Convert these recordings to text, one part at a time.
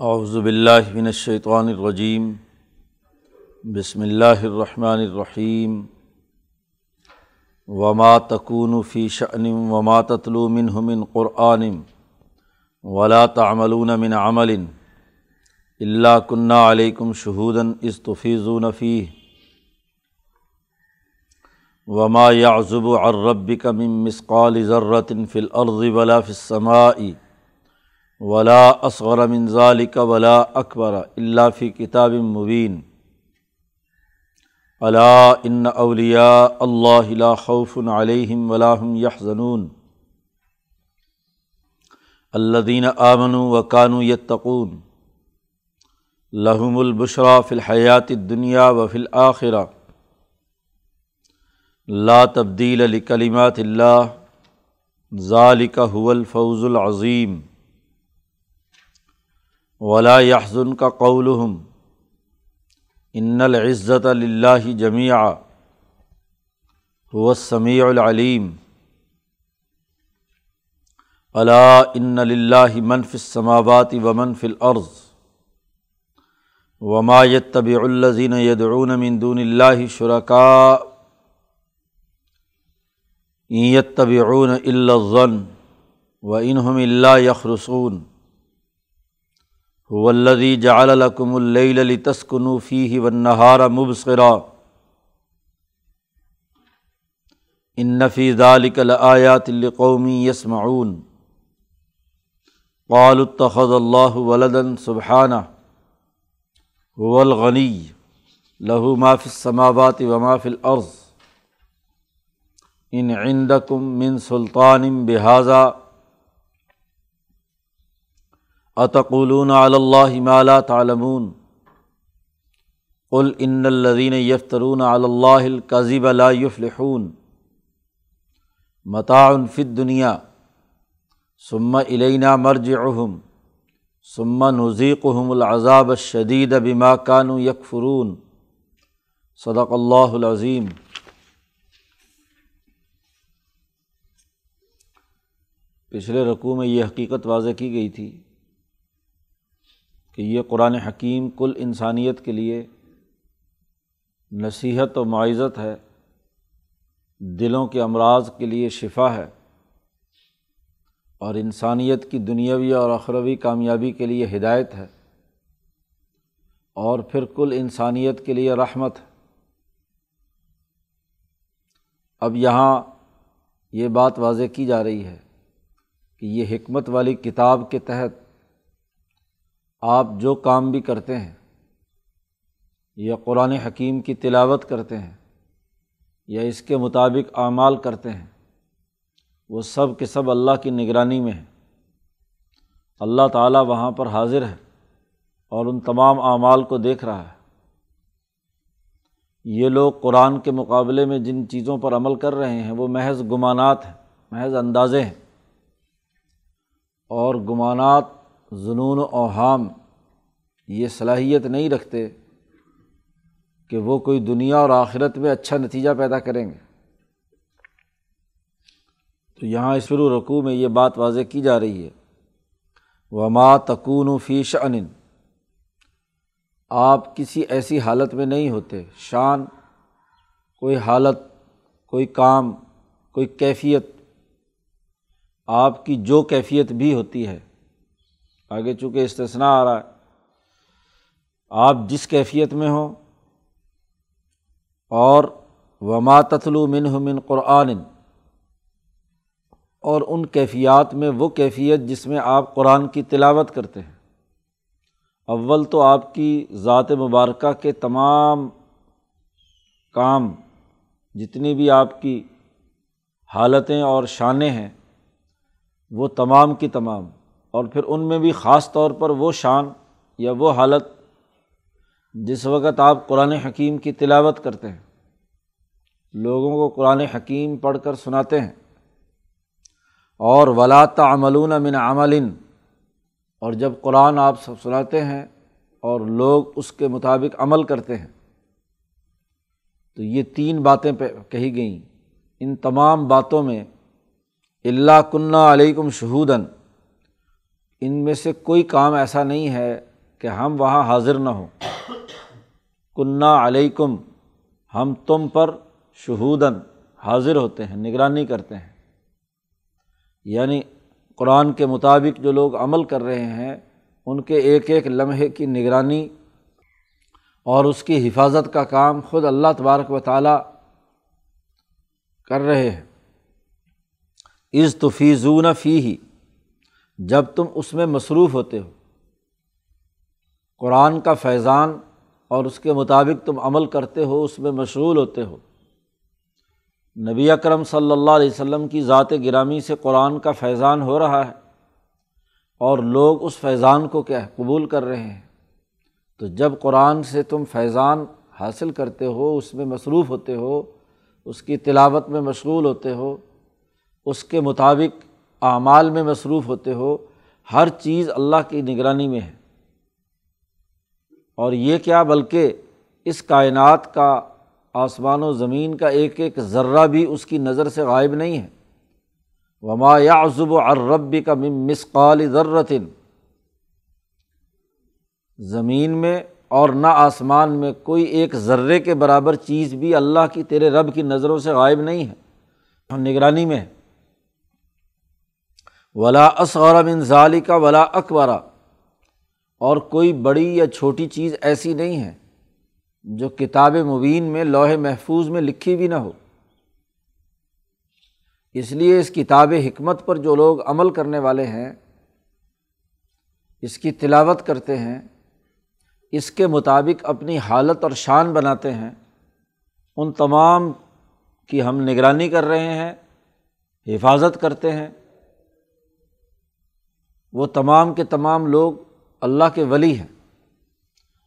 اعوذ باللہ من الشیطان الرجیم، بسم اللہ الرحمن الرحیم، وما تکون فی شأن وما تتلو منہ من قرآن، ولا تعملون من عمل، الا كنا علیکم شہودا اذ تفیضون فیہ، وما يعزب عن ربك من مثقال ذرة في الارض ولا في السماء ولا اصغر من ذلك ولا اکبر اللہ فی کتاب مبین۔ الا ان اولیاء اللہ لا خوف علیہم ولا هم يحزنون الذين آمنوا وكانوا يتقون لهم البشرى في الحیات الدنیا وفي الآخرة لا تبدیل لکلمات اللہ۔ ذالک هو الفوز العظیم۔ ولا یحزن کا قولہم ان العزت اللّہ جمیع هو السمیع العلیم الا ان للہ من فی السماوات ومن فی الارض وما يتبع الذين يدعون من دون الله شركاء ان يتبعون الا الظن وانهم الا يخرصون ولدی جعلکم اللیل لتسکنوا فیہ والنہار مبصرا. ان فی ذلک لآیات لقوم یسمعون قالوا اتخذ اللہ ولدا سبحانہ هو الغنی له ما فی السماوات وما فی الارض ان عندکم من سلطان بهذا اتقولون اللّہ مالا تعلمون؟ قل ان الدین یفترون اللّہ القضیب لا یفلحون. متاع فت دنیا ثم علینا مرج اہم ثم نذیقہم العذاب الشدید بما کانوا یکفرون. صدق اللہ العظیم. پچھلے رقوع میں یہ حقیقت واضح کی گئی تھی کہ یہ قرآن حکیم کل انسانیت کے لیے نصیحت و معزت ہے، دلوں کے امراض کے لیے شفا ہے، اور انسانیت کی دنیاوی اور اخروی کامیابی کے لیے ہدایت ہے، اور پھر کل انسانیت کے لیے رحمت ہے۔ اب یہاں یہ بات واضح کی جا رہی ہے کہ یہ حکمت والی کتاب کے تحت آپ جو کام بھی کرتے ہیں، یا قرآن حکیم کی تلاوت کرتے ہیں، یا اس کے مطابق اعمال کرتے ہیں، وہ سب کے سب اللہ کی نگرانی میں ہیں۔ اللہ تعالیٰ وہاں پر حاضر ہے اور ان تمام اعمال کو دیکھ رہا ہے۔ یہ لوگ قرآن کے مقابلے میں جن چیزوں پر عمل کر رہے ہیں، وہ محض گمانات ہیں، محض اندازے ہیں۔ اور گمانات جنون و اوہام یہ صلاحیت نہیں رکھتے کہ وہ کوئی دنیا اور آخرت میں اچھا نتیجہ پیدا کریں گے۔ تو یہاں اسرو رقوع میں یہ بات واضح کی جا رہی ہے۔ وما تکون فی شن آپ کسی ایسی حالت میں نہیں ہوتے۔ شان، کوئی حالت، کوئی کام، کوئی کیفیت۔ آپ کی جو کیفیت بھی ہوتی ہے۔ آگے چونکہ استثنا آ رہا ہے، آپ جس کیفیت میں ہوں، اور وما تتلو من من قرآن، اور ان کیفیات میں وہ کیفیت جس میں آپ قرآن کی تلاوت کرتے ہیں۔ اول تو آپ کی ذات مبارکہ کے تمام کام، جتنی بھی آپ کی حالتیں اور شانیں ہیں، وہ تمام کی تمام۔ اور پھر ان میں بھی خاص طور پر وہ شان یا وہ حالت جس وقت آپ قرآن حکیم کی تلاوت کرتے ہیں، لوگوں کو قرآن حکیم پڑھ کر سناتے ہیں، اور ولا تعملون من عمل۔ اور جب قرآن آپ سب سناتے ہیں اور لوگ اس کے مطابق عمل کرتے ہیں، تو یہ تین باتیں کہی گئیں۔ ان تمام باتوں میں اللہ کنّا علیکم شہودن ان میں سے کوئی کام ایسا نہیں ہے کہ ہم وہاں حاضر نہ ہوں۔ کنہ علیکم، ہم تم پر شہودن حاضر ہوتے ہیں، نگرانی کرتے ہیں۔ یعنی قرآن کے مطابق جو لوگ عمل کر رہے ہیں، ان کے ایک ایک لمحے کی نگرانی اور اس کی حفاظت کا کام خود اللہ تبارک و تعالیٰ کر رہے ہیں۔ از تفیضون فی ہی جب تم اس میں مصروف ہوتے ہو۔ قرآن کا فیضان اور اس کے مطابق تم عمل کرتے ہو، اس میں مشغول ہوتے ہو۔ نبی اکرم صلی اللہ علیہ وسلم کی ذات گرامی سے قرآن کا فیضان ہو رہا ہے اور لوگ اس فیضان کو کیا قبول کر رہے ہیں۔ تو جب قرآن سے تم فیضان حاصل کرتے ہو، اس میں مصروف ہوتے ہو، اس کی تلاوت میں مشغول ہوتے ہو، اس کے مطابق اعمال میں مصروف ہوتے ہو، ہر چیز اللہ کی نگرانی میں ہے۔ اور یہ کیا بلکہ اس کائنات کا آسمان و زمین کا ایک ایک ذرہ بھی اس کی نظر سے غائب نہیں ہے۔ وما یا عزب و کا مسقال ذرتن زمین میں اور نہ آسمان میں کوئی ایک ذرے کے برابر چیز بھی اللہ کی تیرے رب کی نظروں سے غائب نہیں ہے۔ ہم نگرانی میں ہے ولا اصغر من ظالی کا ولا اکبرا اور کوئی بڑی یا چھوٹی چیز ایسی نہیں ہے جو کتاب مبین میں، لوہے محفوظ میں لکھی بھی نہ ہو۔ اس لیے اس کتاب حکمت پر جو لوگ عمل کرنے والے ہیں، اس کی تلاوت کرتے ہیں، اس کے مطابق اپنی حالت اور شان بناتے ہیں، ان تمام کی ہم نگرانی کر رہے ہیں، حفاظت کرتے ہیں۔ وہ تمام کے تمام لوگ اللہ کے ولی ہیں۔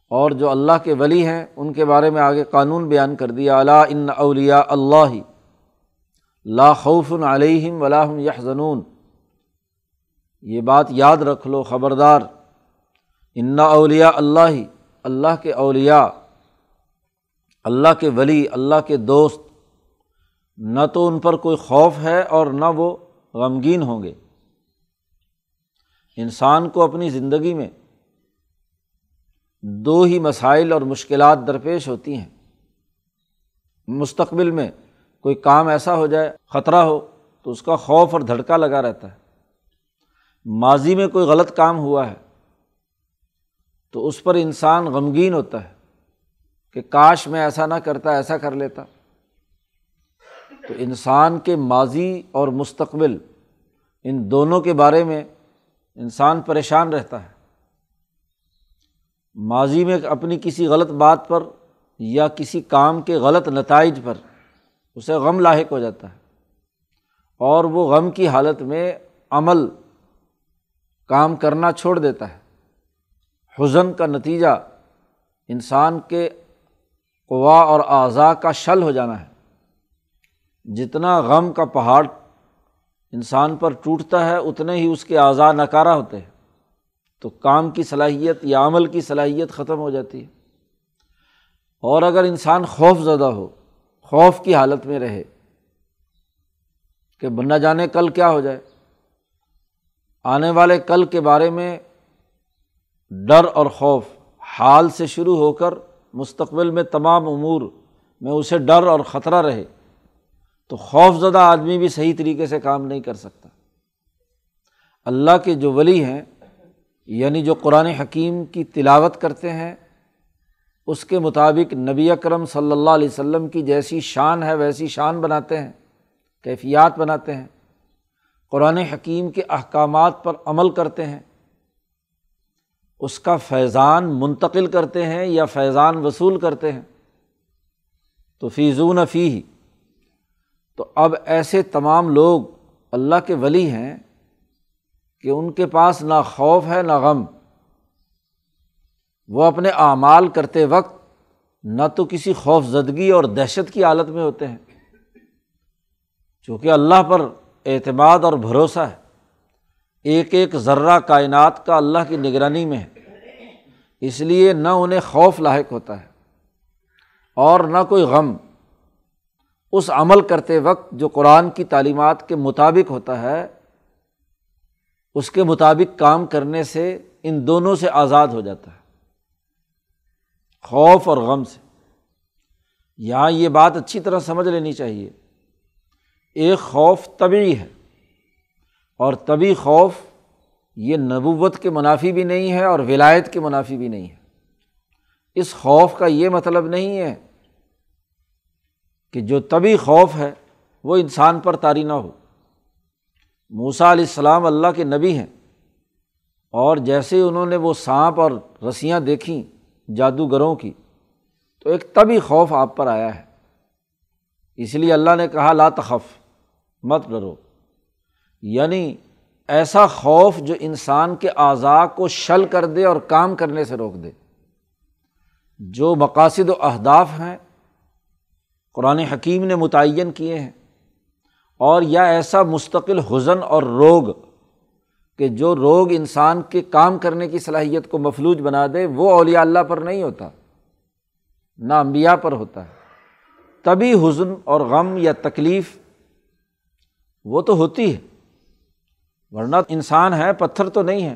اور جو اللہ کے ولی ہیں، ان کے بارے میں آگے قانون بیان کر دیا۔ اللہ ان اولیا اللہ لا خوف علیہم ولاحم یحزنون۔ یہ بات یاد رکھ لو خبردار۔ ان اولیا اللہ اللہ کے اولیا اللہ کے ولی، اللہ کے دوست۔ نہ تو ان پر کوئی خوف ہے اور نہ وہ غمگین ہوں گے۔ انسان کو اپنی زندگی میں دو ہی مسائل اور مشکلات درپیش ہوتی ہیں۔ مستقبل میں کوئی کام ایسا ہو جائے، خطرہ ہو، تو اس کا خوف اور دھڑکا لگا رہتا ہے۔ ماضی میں کوئی غلط کام ہوا ہے، تو اس پر انسان غمگین ہوتا ہے کہ کاش میں ایسا نہ کرتا، ایسا کر لیتا۔ تو انسان کے ماضی اور مستقبل ان دونوں کے بارے میں انسان پریشان رہتا ہے۔ ماضی میں اپنی کسی غلط بات پر یا کسی کام کے غلط نتائج پر اسے غم لاحق ہو جاتا ہے۔ اور وہ غم کی حالت میں عمل، کام کرنا چھوڑ دیتا ہے۔ حزن کا نتیجہ انسان کے قوا اور اعضاء کا شل ہو جانا ہے۔ جتنا غم کا پہاڑ انسان پر ٹوٹتا ہے، اتنے ہی اس کے اعضاء نکارا ہوتے ہیں۔ تو کام کی صلاحیت یا عمل کی صلاحیت ختم ہو جاتی ہے۔ اور اگر انسان خوف زدہ ہو، خوف کی حالت میں رہے کہ نہ جانے کل کیا ہو جائے۔ آنے والے کل کے بارے میں ڈر اور خوف حال سے شروع ہو کر مستقبل میں تمام امور میں اسے ڈر اور خطرہ رہے۔ تو خوف زدہ آدمی بھی صحیح طریقے سے کام نہیں کر سکتا۔ اللہ کے جو ولی ہیں یعنی جو قرآن حکیم کی تلاوت کرتے ہیں، اس کے مطابق نبی اکرم صلی اللہ علیہ وسلم کی جیسی شان ہے، ویسی شان بناتے ہیں، کیفیات بناتے ہیں۔ قرآن حکیم کے احکامات پر عمل کرتے ہیں۔ اس کا فیضان منتقل کرتے ہیں یا فیضان وصول کرتے ہیں۔ تو فیضون فی ہی تو اب ایسے تمام لوگ اللہ کے ولی ہیں کہ ان کے پاس نہ خوف ہے نہ غم۔ وہ اپنے اعمال کرتے وقت نہ تو کسی خوف زدگی اور دہشت کی حالت میں ہوتے ہیں، چونکہ اللہ پر اعتماد اور بھروسہ ہے۔ ایک ایک ذرہ کائنات کا اللہ کی نگرانی میں ہے، اس لیے نہ انہیں خوف لاحق ہوتا ہے اور نہ کوئی غم۔ اس عمل کرتے وقت جو قرآن کی تعلیمات کے مطابق ہوتا ہے، اس کے مطابق کام کرنے سے ان دونوں سے آزاد ہو جاتا ہے۔ خوف اور غم سے۔ یہاں یہ بات اچھی طرح سمجھ لینی چاہیے۔ ایک خوف طبی ہے اور طبی خوف یہ نبوت کے منافی بھی نہیں ہے اور ولایت کے منافی بھی نہیں ہے۔ اس خوف کا یہ مطلب نہیں ہے کہ جو طبی خوف ہے، وہ انسان پر طاری نہ ہو۔ موسا علیہ السلام اللہ کے نبی ہیں۔ اور جیسے انہوں نے وہ سانپ اور رسیاں دیکھیں جادوگروں کی، تو ایک طبی خوف آپ پر آیا ہے۔ اس لیے اللہ نے کہا، لا تخف، مت ڈرو۔ یعنی ایسا خوف جو انسان کے اعضاء کو شل کر دے اور کام کرنے سے روک دے۔ جو مقاصد و اہداف ہیں قرآن حکیم نے متعین کیے ہیں۔ اور یا ایسا مستقل حزن اور روگ کہ جو روگ انسان کے کام کرنے کی صلاحیت کو مفلوج بنا دے، وہ اولیاء اللہ پر نہیں ہوتا، نہ امبیا پر ہوتا ہے۔ تبھی حزن اور غم یا تکلیف وہ تو ہوتی ہے، ورنہ انسان ہے، پتھر تو نہیں ہے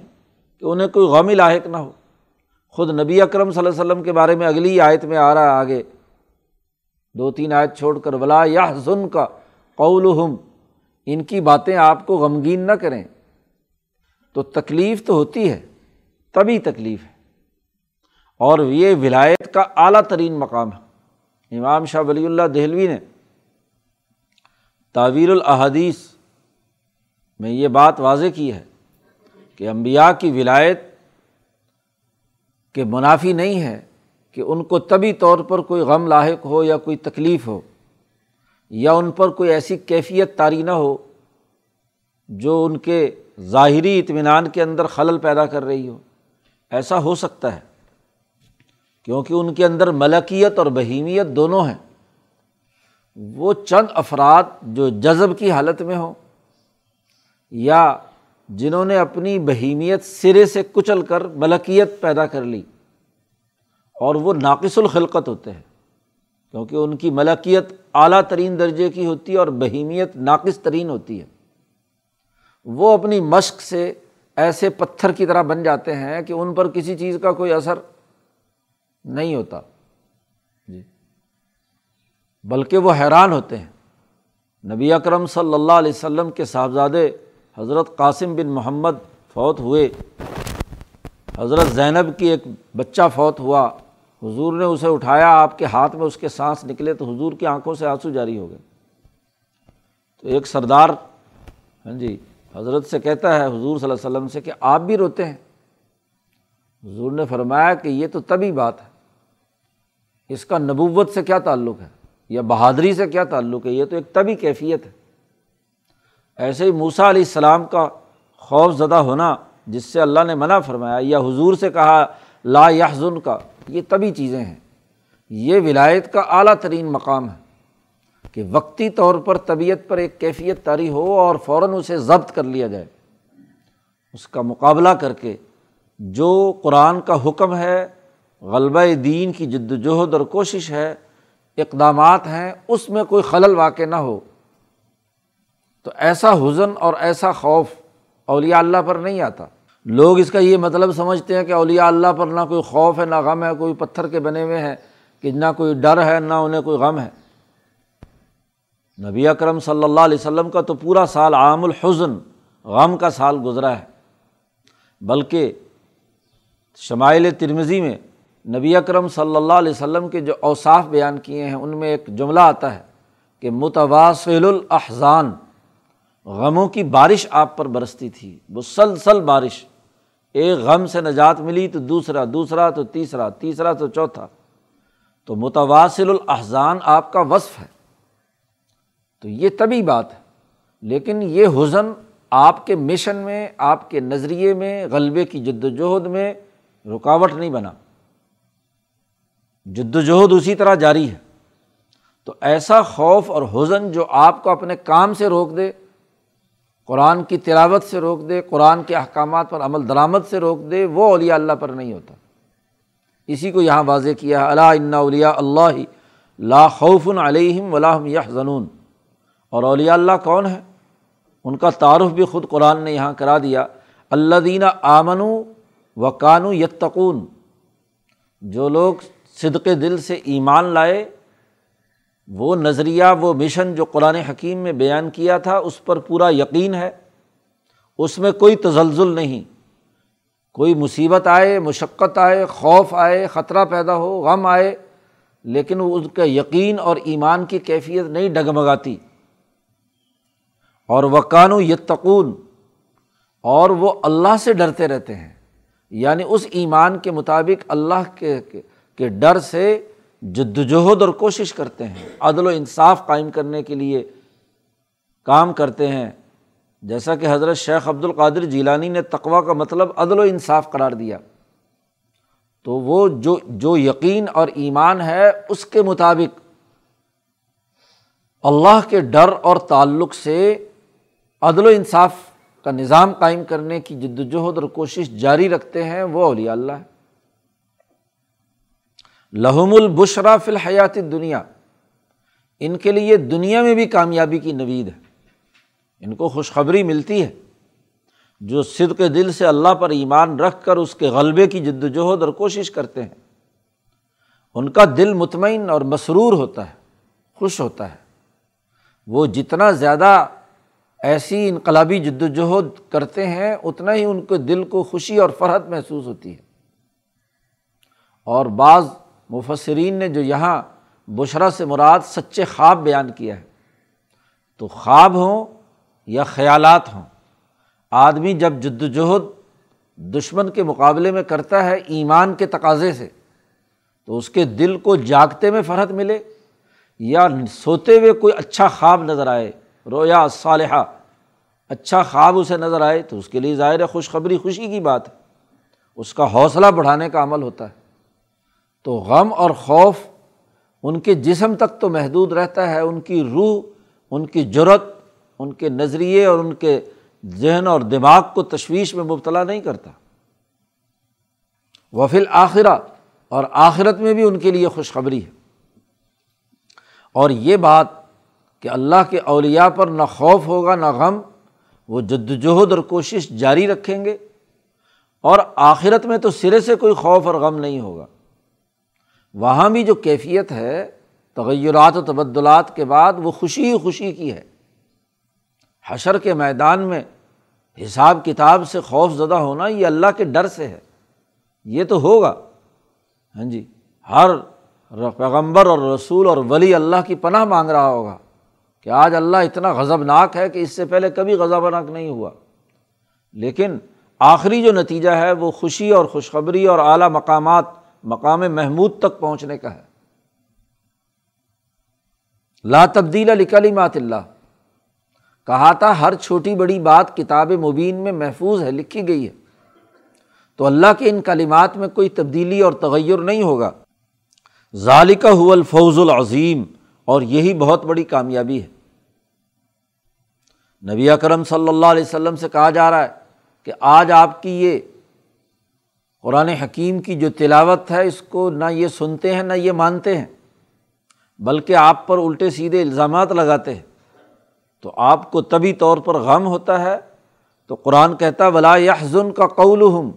کہ انہیں کوئی غم ہی لاحق نہ ہو۔ خود نبی اکرم صلی اللہ علیہ وسلم کے بارے میں اگلی آیت میں آ رہا ہے آگے۔ دو تین آیت چھوڑ کر، ولا یا ظن کا قول ان کی باتیں آپ کو غمگین نہ کریں۔ تو تکلیف تو ہوتی ہے، تبھی تکلیف ہے۔ اور یہ ولایت کا اعلیٰ ترین مقام ہے۔ امام شاہ ولی اللہ دہلوی نے تعویر الحادیث میں یہ بات واضح کی ہے کہ امبیا کی ولایت کے منافی نہیں ہے۔ کہ ان کو طبی طور پر کوئی غم لاحق ہو یا کوئی تکلیف ہو، یا ان پر کوئی ایسی کیفیت طاری نہ ہو جو ان کے ظاہری اطمینان کے اندر خلل پیدا کر رہی ہو۔ ایسا ہو سکتا ہے، کیونکہ ان کے اندر ملکیت اور بہیمیت دونوں ہیں۔ وہ چند افراد جو جذب کی حالت میں ہوں، یا جنہوں نے اپنی بہیمیت سرے سے کچل کر ملکیت پیدا کر لی۔ اور وہ ناقص الخلقت ہوتے ہیں، کیونکہ ان کی ملکیت اعلیٰ ترین درجے کی ہوتی ہے اور بہیمیت ناقص ترین ہوتی ہے۔ وہ اپنی مشق سے ایسے پتھر کی طرح بن جاتے ہیں کہ ان پر کسی چیز کا کوئی اثر نہیں ہوتا۔ جی۔ بلکہ وہ حیران ہوتے ہیں۔ نبی اکرم صلی اللہ علیہ وسلم کے صاحبزادے حضرت قاسم بن محمد فوت ہوئے۔ حضرت زینب کی ایک بچہ فوت ہوا۔ حضور نے اسے اٹھایا، آپ کے ہاتھ میں اس کے سانس نکلے تو حضور کی آنکھوں سے آنسو جاری ہو گئے۔ تو ایک سردار ہاں جی حضرت سے کہتا ہے، حضور صلی اللہ علیہ وسلم سے کہ آپ بھی روتے ہیں۔ حضور نے فرمایا کہ یہ تو تبھی بات ہے۔ اس کا نبوت سے کیا تعلق ہے؟ یا بہادری سے کیا تعلق ہے؟ یہ تو ایک تبھی کیفیت ہے۔ ایسے ہی موسا علیہ السلام کا خوف زدہ ہونا، جس سے اللہ نے منع فرمایا، یا حضور سے کہا، لا یحزن کا یہ تبھی چیزیں ہیں۔ یہ ولایت کا اعلیٰ ترین مقام ہے کہ وقتی طور پر طبیعت پر ایک کیفیت طاری ہو اور فوراً اسے ضبط کر لیا جائے۔ اس کا مقابلہ کر کے جو قرآن کا حکم ہے، غلبہ دین کی جد وجہد اور کوشش ہے، اقدامات ہیں، اس میں کوئی خلل واقع نہ ہو۔ تو ایسا حزن اور ایسا خوف اولیاء اللہ پر نہیں آتا۔ لوگ اس کا یہ مطلب سمجھتے ہیں کہ اولیاء اللہ پر نہ کوئی خوف ہے، نہ غم ہے، کوئی پتھر کے بنے ہوئے ہیں کہ نہ کوئی ڈر ہے، نہ انہیں کوئی غم ہے۔ نبی اکرم صلی اللہ علیہ وسلم کا تو پورا سال عام الحزن، غم کا سال گزرا ہے۔ بلکہ شمائل ترمزی میں نبی اکرم صلی اللہ علیہ وسلم کے جو اوصاف بیان کیے ہیں، ان میں ایک جملہ آتا ہے کہ متواصل الاحزان، غموں کی بارش آپ پر برستی تھی، مسلسل بارش۔ ایک غم سے نجات ملی تو دوسرا دوسرا تو تیسرا تیسرا تو چوتھا۔ تو متواصل الاحزان آپ کا وصف ہے۔ تو یہ طبی بات ہے۔ لیکن یہ حزن آپ کے مشن میں، آپ کے نظریے میں، غلبے کی جد وجہد میں رکاوٹ نہیں بنا۔ جد وجہد اسی طرح جاری ہے۔ تو ایسا خوف اور حزن جو آپ کو اپنے کام سے روک دے قرآن کی تلاوت سے روک دے، قرآن کے احکامات پر عمل درآمد سے روک دے، وہ اولیاء اللہ پر نہیں ہوتا۔ اسی کو یہاں واضح کیا ہے اللہ اولیاء اللہ لا خوف علیہم ولاحم یا زنون اور اولیاء اللہ کون ہے ان کا تعارف بھی خود قرآن نے یہاں کرا دیا۔ اللہ دینہ آمن و قانو یتقون۔ جو لوگ صدق دل سے ایمان لائے وہ نظریہ، وہ مشن جو قرآن حکیم میں بیان کیا تھا، اس پر پورا یقین ہے۔ اس میں کوئی تزلزل نہیں۔ کوئی مصیبت آئے، مشقت آئے، خوف آئے، خطرہ پیدا ہو، غم آئے، لیکن اس کا یقین اور ایمان کی کیفیت نہیں ڈگمگاتی۔ اور وکان و یتقون، اور وہ اللہ سے ڈرتے رہتے ہیں۔ یعنی اس ایمان کے مطابق اللہ کے کے ڈر سے جد وجہد اور کوشش کرتے ہیں، عدل و انصاف قائم کرنے کے لیے کام کرتے ہیں۔ جیسا کہ حضرت شیخ عبد القادر جیلانی نے تقوا کا مطلب عدل و انصاف قرار دیا۔ تو وہ جو جو یقین اور ایمان ہے، اس کے مطابق اللہ کے ڈر اور تعلق سے عدل و انصاف کا نظام قائم کرنے کی جد وجہد اور کوشش جاری رکھتے ہیں، وہ اولیاء اللہ ہے لہم البشرا فی الحیات دنیا ان کے لیے دنیا میں بھی کامیابی کی نوید ہے۔ ان کو خوشخبری ملتی ہے۔ جو صدق دل سے اللہ پر ایمان رکھ کر اس کے غلبے کی جد وجہد اور کوشش کرتے ہیں، ان کا دل مطمئن اور مسرور ہوتا ہے، خوش ہوتا ہے۔ وہ جتنا زیادہ ایسی انقلابی جد وجہد کرتے ہیں، اتنا ہی ان کے دل کو خوشی اور فرحت محسوس ہوتی ہے۔ اور بعض مفسرین نے جو یہاں بشرا سے مراد سچے خواب بیان کیا ہے، تو خواب ہوں یا خیالات ہوں، آدمی جب جد وجہد دشمن کے مقابلے میں کرتا ہے ایمان کے تقاضے سے، تو اس کے دل کو جاگتے میں فرحت ملے یا سوتے ہوئے کوئی اچھا خواب نظر آئے، رویا صالحہ اچھا خواب اسے نظر آئے، تو اس کے لیے ظاہر خوشخبری خوشی کی بات ہے۔ اس کا حوصلہ بڑھانے کا عمل ہوتا ہے۔ تو غم اور خوف ان کے جسم تک تو محدود رہتا ہے، ان کی روح، ان کی جرت ان کے نظریے اور ان کے ذہن اور دماغ کو تشویش میں مبتلا نہیں کرتا۔ وفل آخرہ اور آخرت میں بھی ان کے لیے خوشخبری ہے۔ اور یہ بات کہ اللہ کے اولیاء پر نہ خوف ہوگا نہ غم، وہ جدوجہد اور کوشش جاری رکھیں گے۔ اور آخرت میں تو سرے سے کوئی خوف اور غم نہیں ہوگا۔ وہاں بھی جو کیفیت ہے، تغیرات و تبدلات کے بعد وہ خوشی ہی خوشی کی ہے۔ حشر کے میدان میں حساب کتاب سے خوف زدہ ہونا یہ اللہ کے ڈر سے ہے۔ یہ تو ہوگا۔ ہاں جی ہر پیغمبر اور رسول اور ولی اللہ کی پناہ مانگ رہا ہوگا کہ آج اللہ اتنا غضب ناک ہے کہ اس سے پہلے کبھی غضب ناک نہیں ہوا۔ لیکن آخری جو نتیجہ ہے وہ خوشی اور خوشخبری اور اعلیٰ مقامات مقام محمود تک پہنچنے کا ہے۔ لا تبدیل علی کلیمات اللہ۔ کہا تھا، ہر چھوٹی بڑی بات کتاب مبین میں محفوظ ہے، لکھی گئی ہے۔ تو اللہ کے ان کلمات میں کوئی تبدیلی اور تغیر نہیں ہوگا۔ ظالقہ الفوز العظیم۔ اور یہی بہت بڑی کامیابی ہے۔ نبی اکرم صلی اللہ علیہ وسلم سے کہا جا رہا ہے کہ آج آپ کی یہ قرآن حکیم کی جو تلاوت ہے، اس کو نہ یہ سنتے ہیں، نہ یہ مانتے ہیں۔ بلکہ آپ پر الٹے سیدھے الزامات لگاتے ہیں۔ تو آپ کو طبی طور پر غم ہوتا ہے۔ تو قرآن کہتا ولا یحزن کا قول ہم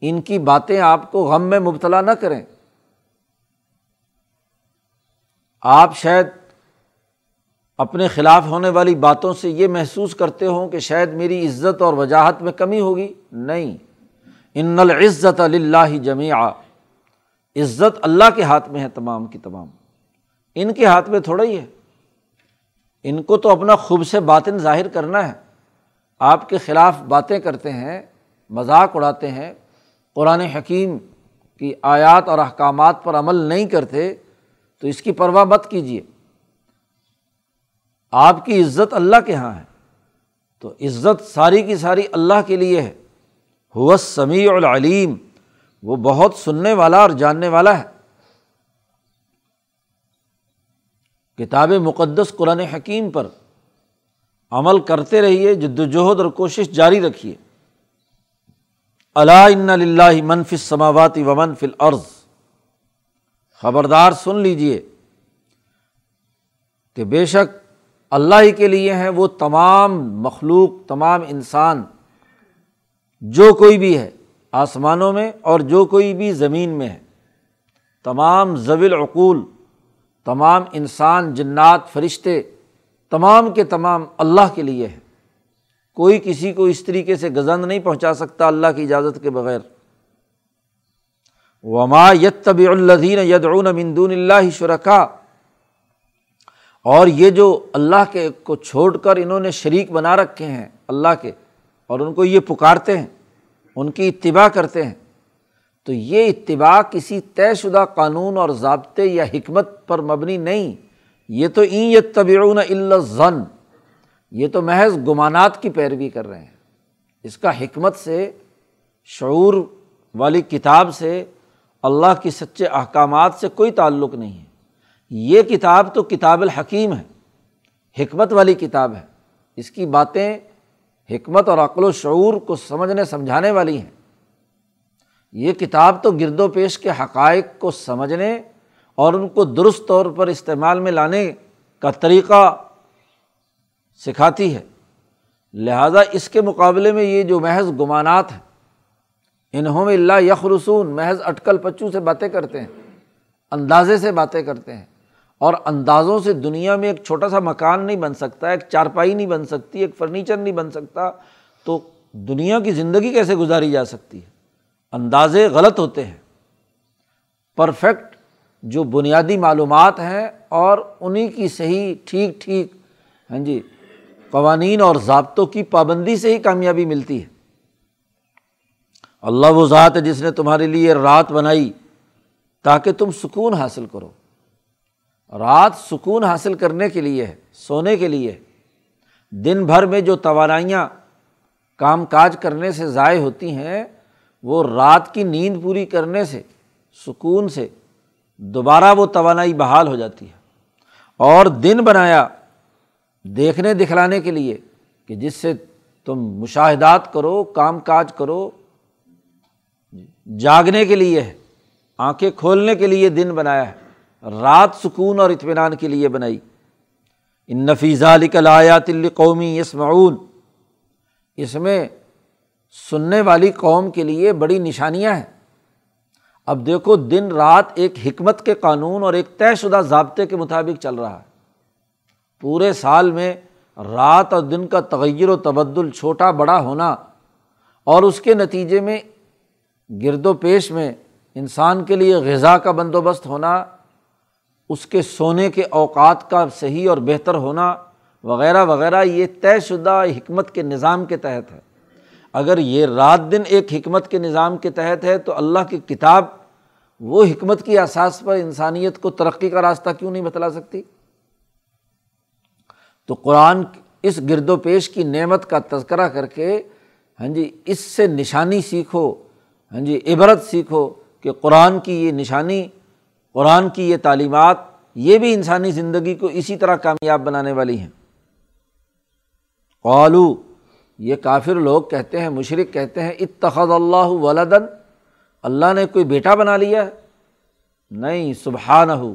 ان کی باتیں آپ کو غم میں مبتلا نہ کریں۔ آپ شاید اپنے خلاف ہونے والی باتوں سے یہ محسوس کرتے ہوں کہ شاید میری عزت اور وجاہت میں کمی ہوگی۔ نہیں۔ ان العزت اللہ جمیع عزت اللہ کے ہاتھ میں ہے تمام کی تمام۔ ان کے ہاتھ میں تھوڑا ہی ہے۔ ان کو تو اپنا خوب سے باطن ظاہر کرنا ہے۔ آپ کے خلاف باتیں کرتے ہیں، مذاق اڑاتے ہیں۔ قرآن حکیم کی آیات اور احکامات پر عمل نہیں کرتے، تو اس کی پرواہ مت کیجیے آپ کی عزت اللہ کے یہاں ہے۔ تو عزت ساری کی ساری اللہ کے لیے ہے۔ ہوس سمیع العلیم وہ بہت سننے والا اور جاننے والا ہے۔ کتاب مقدس قرآن حکیم پر عمل کرتے رہیے، جد وجہد اور کوشش جاری رکھیے۔ اللہ اللہ منفی سماواتی و منفل عرض خبردار سن لیجیے کہ بے شک اللہ ہی کے لیے ہیں وہ تمام مخلوق، تمام انسان۔ جو کوئی بھی ہے، آسمانوں میں اور جو کوئی بھی زمین میں ہے۔ تمام ضوی العقول، تمام انسان، جنات، فرشتے، تمام کے تمام اللہ کے لیے ہے کوئی کسی کو اس طریقے سے گزند نہیں پہنچا سکتا اللہ کی اجازت کے بغیر۔ وما یت طب الدین یدعون مندون اللہ شرکا اور یہ جو اللہ کے کو چھوڑ کر انہوں نے شریک بنا رکھے ہیں، اللہ کے اور ان کو یہ پکارتے ہیں، ان کی اتباع کرتے ہیں۔ تو یہ اتباع کسی طے شدہ قانون اور ضابطے یا حکمت پر مبنی نہیں۔ یہ تو این یہ طبعون ضن یہ تو محض گمانات کی پیروی کر رہے ہیں۔ اس کا حکمت سے، شعور والی کتاب سے، اللہ کی سچے احکامات سے کوئی تعلق نہیں ہے۔ یہ کتاب تو کتاب الحکیم ہے، حکمت والی کتاب ہے۔ اس کی باتیں حکمت اور عقل و شعور کو سمجھنے، سمجھانے والی ہیں۔ یہ کتاب تو گرد و پیش کے حقائق کو سمجھنے اور ان کو درست طور پر استعمال میں لانے کا طریقہ سکھاتی ہے۔ لہٰذا اس کے مقابلے میں یہ جو محض گمانات ہیں، انہوں میں اللہ یخرسون، محض اٹکل پچو سے باتیں کرتے ہیں، اندازے سے باتیں کرتے ہیں۔ اور اندازوں سے دنیا میں ایک چھوٹا سا مکان نہیں بن سکتا، ایک چارپائی نہیں بن سکتی، ایک فرنیچر نہیں بن سکتا، تو دنیا کی زندگی کیسے گزاری جا سکتی ہے؟ اندازے غلط ہوتے ہیں۔ پرفیکٹ جو بنیادی معلومات ہیں اور انہیں کی صحیح، ٹھیک ٹھیک ہاں جی قوانین اور ضابطوں کی پابندی سے ہی کامیابی ملتی ہے۔ اللہ وہ ذات ہے جس نے تمہارے لیے رات بنائی تاکہ تم سکون حاصل کرو۔ رات سکون حاصل کرنے کے لیے ہے، سونے کے لیے دن بھر میں جو توانائیاں کام کاج کرنے سے ضائع ہوتی ہیں، وہ رات کی نیند پوری کرنے سے، سکون سے دوبارہ وہ توانائی بحال ہو جاتی ہے۔ اور دن بنایا دیکھنے دکھلانے کے لیے کہ جس سے تم مشاہدات کرو، کام کاج کرو، جاگنے کے لیے ہے، آنکھیں کھولنے کے لیے دن بنایا ہے۔ رات سکون اور اطمینان کے لیے بنائی۔ ان نفیزہ علی کلایات قومی یسمعون۔ اس میں سننے والی قوم کے لیے بڑی نشانیاں ہیں۔ اب دیکھو دن رات ایک حکمت کے قانون اور ایک طے شدہ ضابطے کے مطابق چل رہا ہے۔ پورے سال میں رات اور دن کا تغیر و تبدل چھوٹا بڑا ہونا اور اس کے نتیجے میں گرد و پیش میں انسان کے لیے غذا کا بندوبست ہونا اس کے سونے کے اوقات کا صحیح اور بہتر ہونا وغیرہ وغیرہ، یہ طے شدہ حکمت کے نظام کے تحت ہے۔ اگر یہ رات دن ایک حکمت کے نظام کے تحت ہے تو اللہ کی کتاب وہ حکمت کی احساس پر انسانیت کو ترقی کا راستہ کیوں نہیں بتلا سکتی؟ تو قرآن اس گرد و پیش کی نعمت کا تذکرہ کر کے ہاں جی اس سے نشانی سیکھو ہاں جی عبرت سیکھو کہ قرآن کی یہ نشانی قرآن کی یہ تعلیمات یہ بھی انسانی زندگی کو اسی طرح کامیاب بنانے والی ہیں۔ قالو، یہ کافر لوگ کہتے ہیں مشرق کہتے ہیں، اتخذ اللہ ولدن اللہ نے کوئی بیٹا بنا لیا ہے؟ نہیں سبحان ہو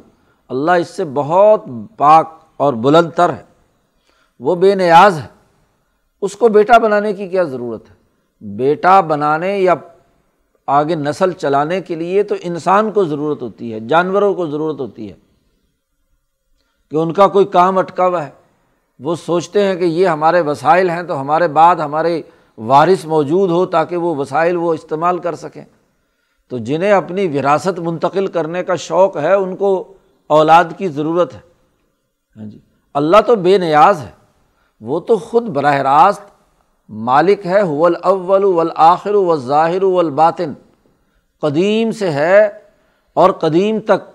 اللہ اس سے بہت پاک اور بلند تر ہے۔ وہ بے نیاز ہے۔ اس کو بیٹا بنانے کی کیا ضرورت ہے؟ بیٹا بنانے یا آگے نسل چلانے کے لیے تو انسان کو ضرورت ہوتی ہے، جانوروں کو ضرورت ہوتی ہے کہ ان کا کوئی کام اٹکا ہوا ہے۔ وہ سوچتے ہیں کہ یہ ہمارے وسائل ہیں تو ہمارے بعد ہمارے وارث موجود ہو تاکہ وہ وسائل وہ استعمال کر سکیں۔ تو جنہیں اپنی وراثت منتقل کرنے کا شوق ہے، ان کو اولاد کی ضرورت ہے۔ ہاں جی اللہ تو بے نیاز ہے۔ وہ تو خود براہ راست مالک ہے اول والآخر والظاہر والباطن۔ قدیم سے ہے اور قدیم تک۔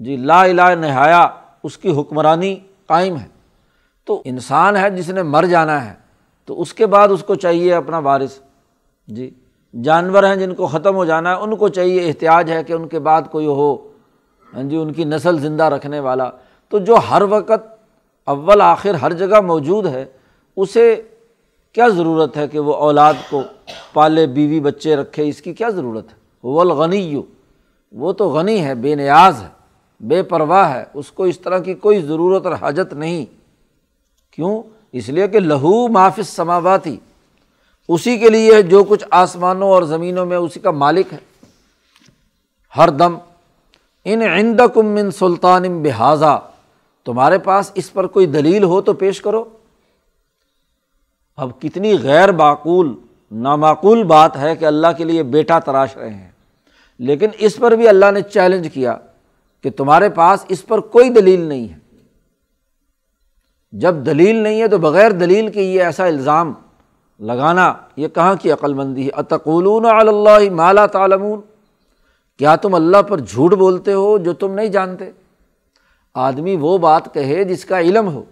جی لا الہ نہایا، اس کی حکمرانی قائم ہے۔ تو انسان ہے جس نے مر جانا ہے، تو اس کے بعد اس کو چاہیے اپنا وارث۔ جی جانور ہیں جن کو ختم ہو جانا ہے، ان کو چاہیے احتیاط ہے کہ ان کے بعد کوئی ہو۔ ہاں جی ان کی نسل زندہ رکھنے والا۔ تو جو ہر وقت اول آخر ہر جگہ موجود ہے، اسے کیا ضرورت ہے کہ وہ اولاد کو پالے بیوی بچے رکھے؟ اس کی کیا ضرورت ہے؟ وہ الغنی، وہ تو غنی ہے، بے نیاز ہے، بے پرواہ ہے، اس کو اس طرح کی کوئی ضرورت اور حاجت نہیں۔ کیوں؟ اس لیے کہ لہو معافظ سماواتی اسی کے لیے جو کچھ آسمانوں اور زمینوں میں اسی کا مالک ہے۔ ہر دم، ان عند کم من سلطان ام بحاظہ تمہارے پاس اس پر کوئی دلیل ہو تو پیش کرو۔ اب کتنی غیر معقول، نامعقول بات ہے کہ اللہ کے لیے بیٹا تراش رہے ہیں۔ لیکن اس پر بھی اللہ نے چیلنج کیا کہ تمہارے پاس اس پر کوئی دلیل نہیں ہے۔ جب دلیل نہیں ہے تو بغیر دلیل کے یہ ایسا الزام لگانا، یہ کہاں کی عقل مندی ہے؟ اتقولون اللہ مالا تعلمون۔ کیا تم اللہ پر جھوٹ بولتے ہو جو تم نہیں جانتے؟ آدمی وہ بات کہے جس کا علم ہو۔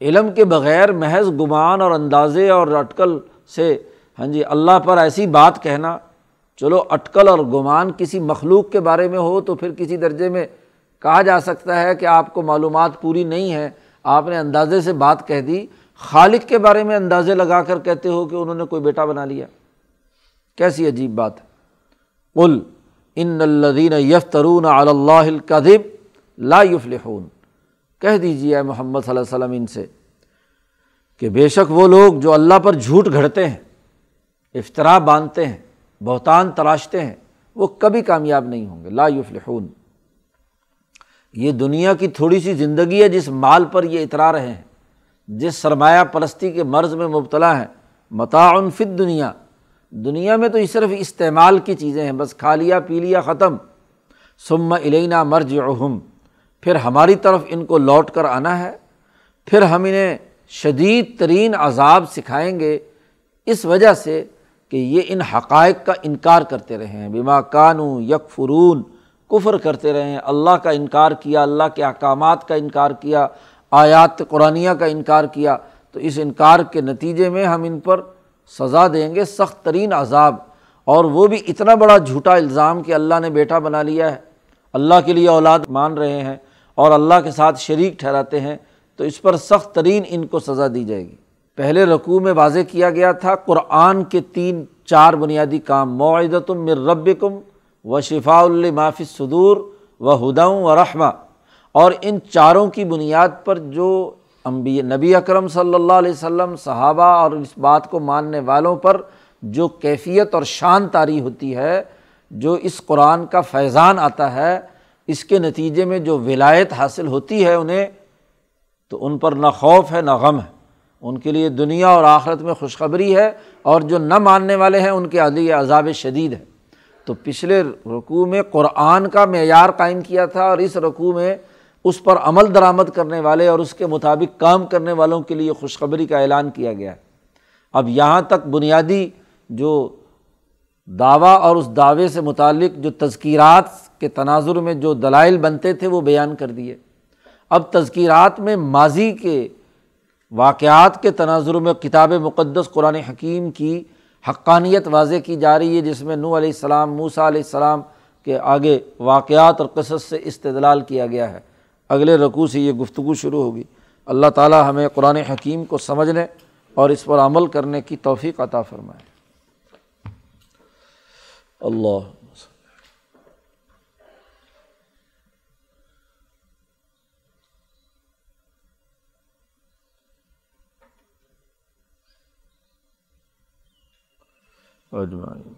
علم کے بغیر محض گمان اور اندازے اور اٹکل سے ہاں جی اللہ پر ایسی بات کہنا، چلو اٹکل اور گمان کسی مخلوق کے بارے میں ہو تو پھر کسی درجے میں کہا جا سکتا ہے کہ آپ کو معلومات پوری نہیں ہے آپ نے اندازے سے بات کہہ دی، خالق کے بارے میں اندازے لگا کر کہتے ہو کہ انہوں نے کوئی بیٹا بنا لیا۔ کیسی عجیب بات ہے۔ ان الدین یف ترون اللہ القدب لا یفلحون۔ کہہ دیجیے محمد صلی اللہ علیہ وسلم ان سے کہ بے شک وہ لوگ جو اللہ پر جھوٹ گھڑتے ہیں افطرا باندھتے ہیں، بہتان تراشتے ہیں، وہ کبھی کامیاب نہیں ہوں گے۔ لا یفلحون۔ یہ دنیا کی تھوڑی سی زندگی ہے جس مال پر یہ اترا رہے ہیں، جس سرمایہ پرستی کے مرض میں مبتلا ہیں۔ متعن فت دنیا دنیا میں تو یہ صرف استعمال کی چیزیں ہیں، بس کھا لیا، پی لیا، ختم۔ سم علینا مرج اہم پھر ہماری طرف ان کو لوٹ کر آنا ہے، پھر ہم انہیں شدید ترین عذاب سکھائیں گے، اس وجہ سے کہ یہ ان حقائق کا انکار کرتے رہے ہیں۔ بیما کانو یک فرون کفر کرتے رہے ہیں۔ اللہ کا انکار کیا، اللہ کے احکامات کا انکار کیا، آیات قرآن کا انکار کیا۔ تو اس انکار کے نتیجے میں ہم ان پر سزا دیں گے، سخت ترین عذاب۔ اور وہ بھی اتنا بڑا جھوٹا الزام کہ اللہ نے بیٹا بنا لیا ہے۔ اللہ کے لیے اولاد مان رہے ہیں۔ اور اللہ کے ساتھ شریک ٹھہراتے ہیں تو اس پر سخت ترین ان کو سزا دی جائے گی۔ پہلے رقوع میں واضح کیا گیا تھا، قرآن کے تین، چار بنیادی کام معدتم رب کم و شفاء المافِ صدور و ہداؤں و رحمہ اور ان چاروں کی بنیاد پر جو امبی نبی اکرم صلی اللہ علیہ وسلم، صحابہ اور اس بات کو ماننے والوں پر جو کیفیت اور شان طاری ہوتی ہے، جو اس قرآن کا فیضان آتا ہے اس کے نتیجے میں جو ولایت حاصل ہوتی ہے انہیں، تو ان پر نہ خوف ہے، نہ غم ہے۔ ان کے لیے دنیا اور آخرت میں خوشخبری ہے اور جو نہ ماننے والے ہیں، ان کے علی عذاب شدید ہے۔ تو پچھلے رقوع میں قرآن کا معیار قائم کیا تھا اور اس رقوع میں اس پر عمل درآمد کرنے والے اور اس کے مطابق کام کرنے والوں کے لیے خوشخبری کا اعلان کیا گیا۔ ہے اب یہاں تک بنیادی جو دعویٰ اور اس دعوے سے متعلق جو تذکیرات کے تناظر میں جو دلائل بنتے تھے وہ بیان کر دیے۔ اب تذکیرات میں ماضی کے واقعات کے تناظر میں کتاب مقدس قرآن حکیم کی حقانیت واضح کی جا رہی ہے، جس میں نو علیہ السلام موسا علیہ السلام کے آگے واقعات اور قصص سے استدلال کیا گیا ہے۔ اگلے رقوع سے یہ گفتگو شروع ہوگی۔ اللہ تعالیٰ ہمیں قرآن حکیم کو سمجھنے اور اس پر عمل کرنے کی توفیق عطا فرمائے۔ اللہ اجمعین۔